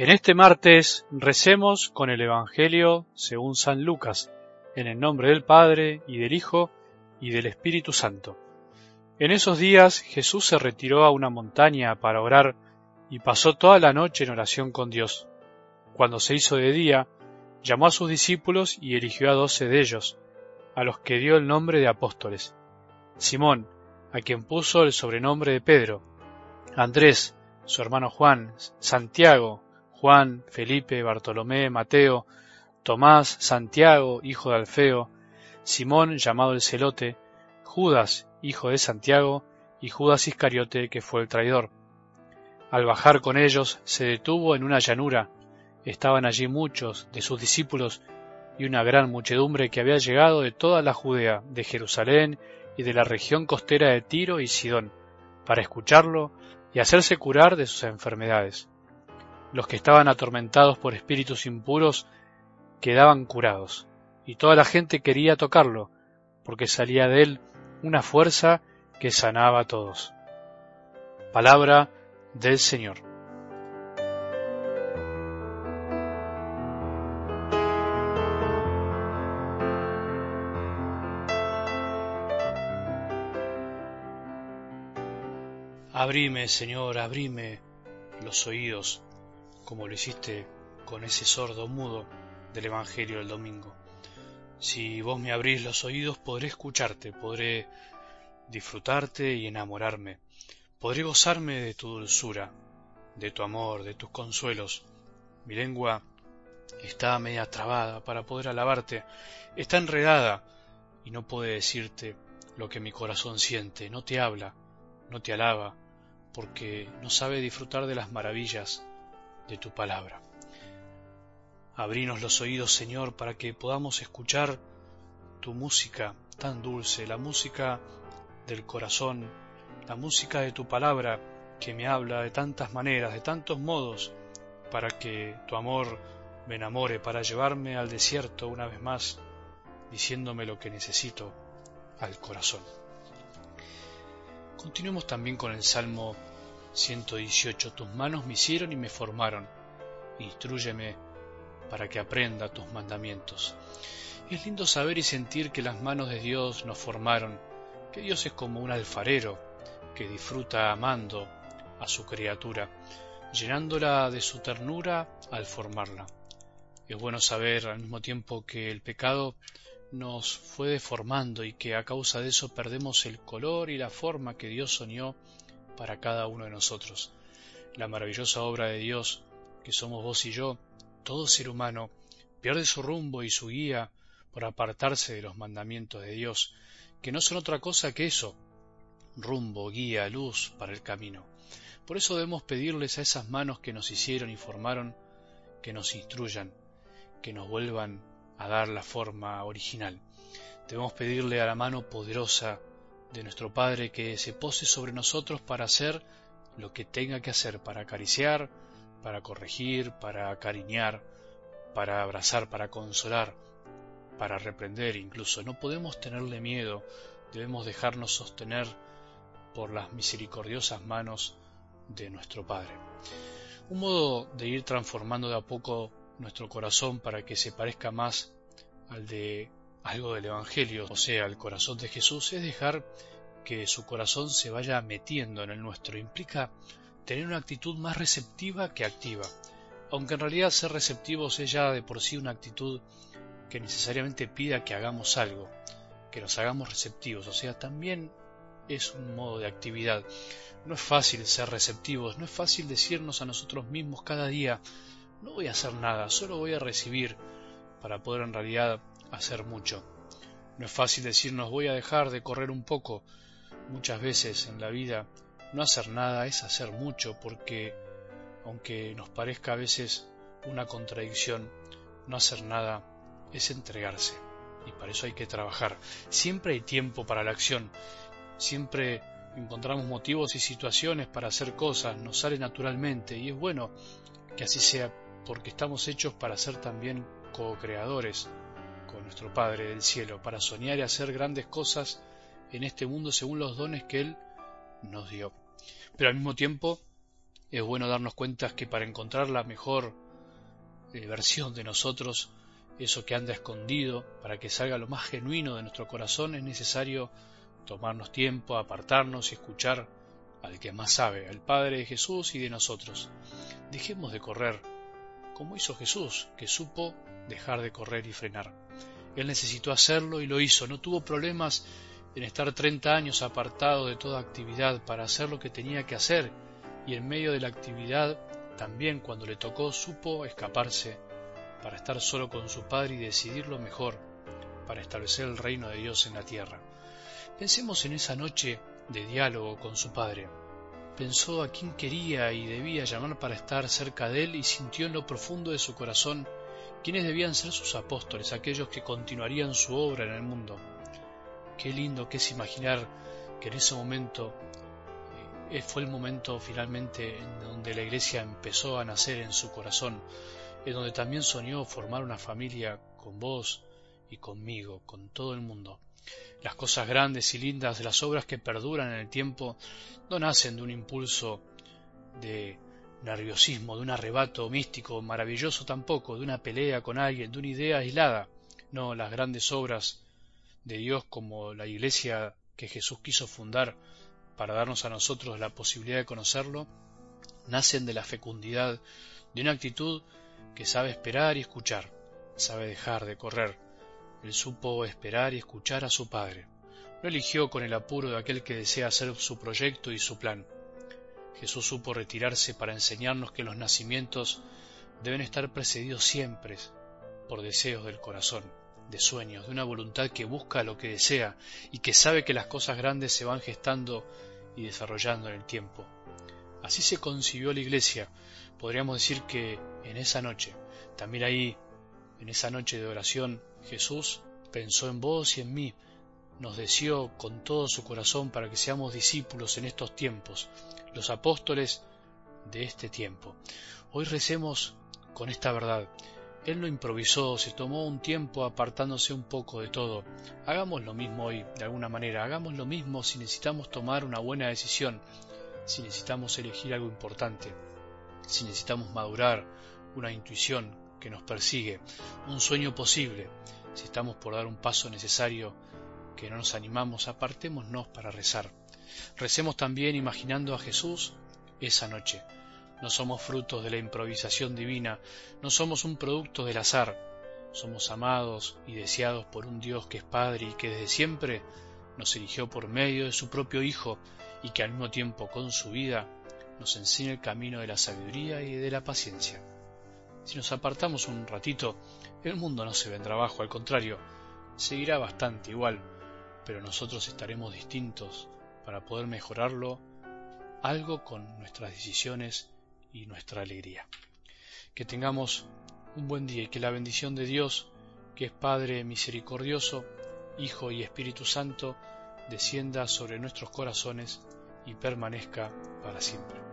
En este martes recemos con el Evangelio según San Lucas, en el nombre del Padre y del Hijo y del Espíritu Santo. En esos días Jesús se retiró a una montaña para orar y pasó toda la noche en oración con Dios. Cuando se hizo de día, llamó a sus discípulos y eligió a doce de ellos, a los que dio el nombre de apóstoles. Simón, a quien puso el sobrenombre de Pedro, Andrés, su hermano Juan, Santiago, Juan, Felipe, Bartolomé, Mateo, Tomás, Santiago, hijo de Alfeo, Simón, llamado el Celote, Judas, hijo de Santiago, y Judas Iscariote, que fue el traidor. Al bajar con ellos, se detuvo en una llanura. Estaban allí muchos de sus discípulos y una gran muchedumbre que había llegado de toda la Judea, de Jerusalén y de la región costera de Tiro y Sidón, para escucharlo y hacerse curar de sus enfermedades los que estaban atormentados por espíritus impuros quedaban curados, y toda la gente quería tocarlo, porque salía de él una fuerza que sanaba a todos. Palabra del Señor. Abrime, Señor, abrime los oídos como lo hiciste con ese sordo mudo del Evangelio del domingo. Si vos me abrís los oídos, podré escucharte, podré disfrutarte y enamorarme, podré gozarme de tu dulzura, de tu amor, de tus consuelos. Mi lengua está media trabada para poder alabarte, está enredada y no puede decirte lo que mi corazón siente, no te habla, no te alaba, porque no sabe disfrutar de las maravillas de tu palabra. Abrinos los oídos, Señor, para que podamos escuchar tu música tan dulce, la música del corazón, la música de tu palabra que me habla de tantas maneras, de tantos modos, para que tu amor me enamore, para llevarme al desierto una vez más, diciéndome lo que necesito al corazón. Continuemos también con el Salmo 118. Tus manos me hicieron y me formaron. Instrúyeme para que aprenda tus mandamientos. Es lindo saber y sentir que las manos de Dios nos formaron, que Dios es como un alfarero que disfruta amando a su criatura, llenándola de su ternura al formarla. Es bueno saber al mismo tiempo que el pecado nos fue deformando y que a causa de eso perdemos el color y la forma que Dios soñó para cada uno de nosotros. La maravillosa obra de Dios, que somos vos y yo, todo ser humano, pierde su rumbo y su guía por apartarse de los mandamientos de Dios, que no son otra cosa que eso, rumbo, guía, luz para el camino. Por eso debemos pedirles a esas manos que nos hicieron y formaron, que nos instruyan, que nos vuelvan a dar la forma original. Debemos pedirle a la mano poderosa de nuestro Padre que se pose sobre nosotros para hacer lo que tenga que hacer, para acariciar, para corregir, para cariñar, para abrazar, para consolar, para reprender incluso. No podemos tenerle miedo, debemos dejarnos sostener por las misericordiosas manos de nuestro Padre. Un modo de ir transformando de a poco nuestro corazón para que se parezca más al de algo del Evangelio, o sea, el corazón de Jesús, es dejar que su corazón se vaya metiendo en el nuestro. Implica tener una actitud más receptiva que activa, aunque en realidad ser receptivos es ya de por sí una actitud que necesariamente pida que hagamos algo, que nos hagamos receptivos, o sea, también es un modo de actividad. No es fácil ser receptivos, no es fácil decirnos a nosotros mismos cada día, no voy a hacer nada, solo voy a recibir para poder en realidad hacer mucho. No es fácil decirnos voy a dejar de correr un poco. Muchas veces en la vida no hacer nada es hacer mucho porque, aunque nos parezca a veces una contradicción, no hacer nada es entregarse. Y para eso hay que trabajar. Siempre hay tiempo para la acción. Siempre encontramos motivos y situaciones para hacer cosas. Nos sale naturalmente. Y es bueno que así sea porque estamos hechos para ser también co-creadores con nuestro Padre del cielo, para soñar y hacer grandes cosas en este mundo según los dones que Él nos dio. Pero al mismo tiempo es bueno darnos cuenta que para encontrar la mejor eh, versión de nosotros, eso que anda escondido, para que salga lo más genuino de nuestro corazón, es necesario tomarnos tiempo, apartarnos y escuchar al que más sabe, al Padre de Jesús y de nosotros. Dejemos de correr, como hizo Jesús, que supo dejar de correr y frenar. Él necesitó hacerlo y lo hizo, no tuvo problemas en estar treinta años apartado de toda actividad para hacer lo que tenía que hacer y en medio de la actividad también cuando le tocó supo escaparse para estar solo con su Padre y decidir lo mejor para establecer el reino de Dios en la tierra. Pensemos en esa noche de diálogo con su Padre. Pensó a quién quería y debía llamar para estar cerca de él y sintió en lo profundo de su corazón quiénes debían ser sus apóstoles, aquellos que continuarían su obra en el mundo. Qué lindo que es imaginar que en ese momento eh, fue el momento finalmente en donde la iglesia empezó a nacer en su corazón, en donde también soñó formar una familia con vos y conmigo, con todo el mundo. Las cosas grandes y lindas, de las obras que perduran en el tiempo, no nacen de un impulso de nerviosismo, de un arrebato místico maravilloso tampoco, de una pelea con alguien, de una idea aislada. No, las grandes obras de Dios como la iglesia que Jesús quiso fundar para darnos a nosotros la posibilidad de conocerlo, nacen de la fecundidad, de una actitud que sabe esperar y escuchar, sabe dejar de correr. Él supo esperar y escuchar a su Padre. No eligió con el apuro de aquel que desea hacer su proyecto y su plan. Jesús supo retirarse para enseñarnos que los nacimientos deben estar precedidos siempre por deseos del corazón de sueños, de una voluntad que busca lo que desea y que sabe que las cosas grandes se van gestando y desarrollando en el tiempo. Así se concibió la iglesia. Podríamos decir que en esa noche, también ahí, en esa noche de oración, Jesús pensó en vos y en mí, nos deseó con todo su corazón para que seamos discípulos en estos tiempos, los apóstoles de este tiempo. Hoy recemos con esta verdad. Él lo improvisó, se tomó un tiempo apartándose un poco de todo. Hagamos lo mismo hoy, de alguna manera. Hagamos lo mismo si necesitamos tomar una buena decisión, si necesitamos elegir algo importante, si necesitamos madurar una intuición que nos persigue, un sueño posible, si estamos por dar un paso necesario que no nos animamos, apartémonos para rezar. Recemos también imaginando a Jesús esa noche no somos frutos de la improvisación divina, no somos un producto del azar, somos amados y deseados por un Dios que es Padre y que desde siempre nos eligió por medio de su propio Hijo y que al mismo tiempo con su vida nos enseña el camino de la sabiduría y de la paciencia. Si nos apartamos un ratito, el mundo no se vendrá abajo, al contrario, seguirá bastante igual, pero nosotros estaremos distintos para poder mejorarlo algo con nuestras decisiones y nuestra alegría. Que tengamos un buen día y que la bendición de Dios, que es Padre misericordioso, Hijo y Espíritu Santo, descienda sobre nuestros corazones y permanezca para siempre.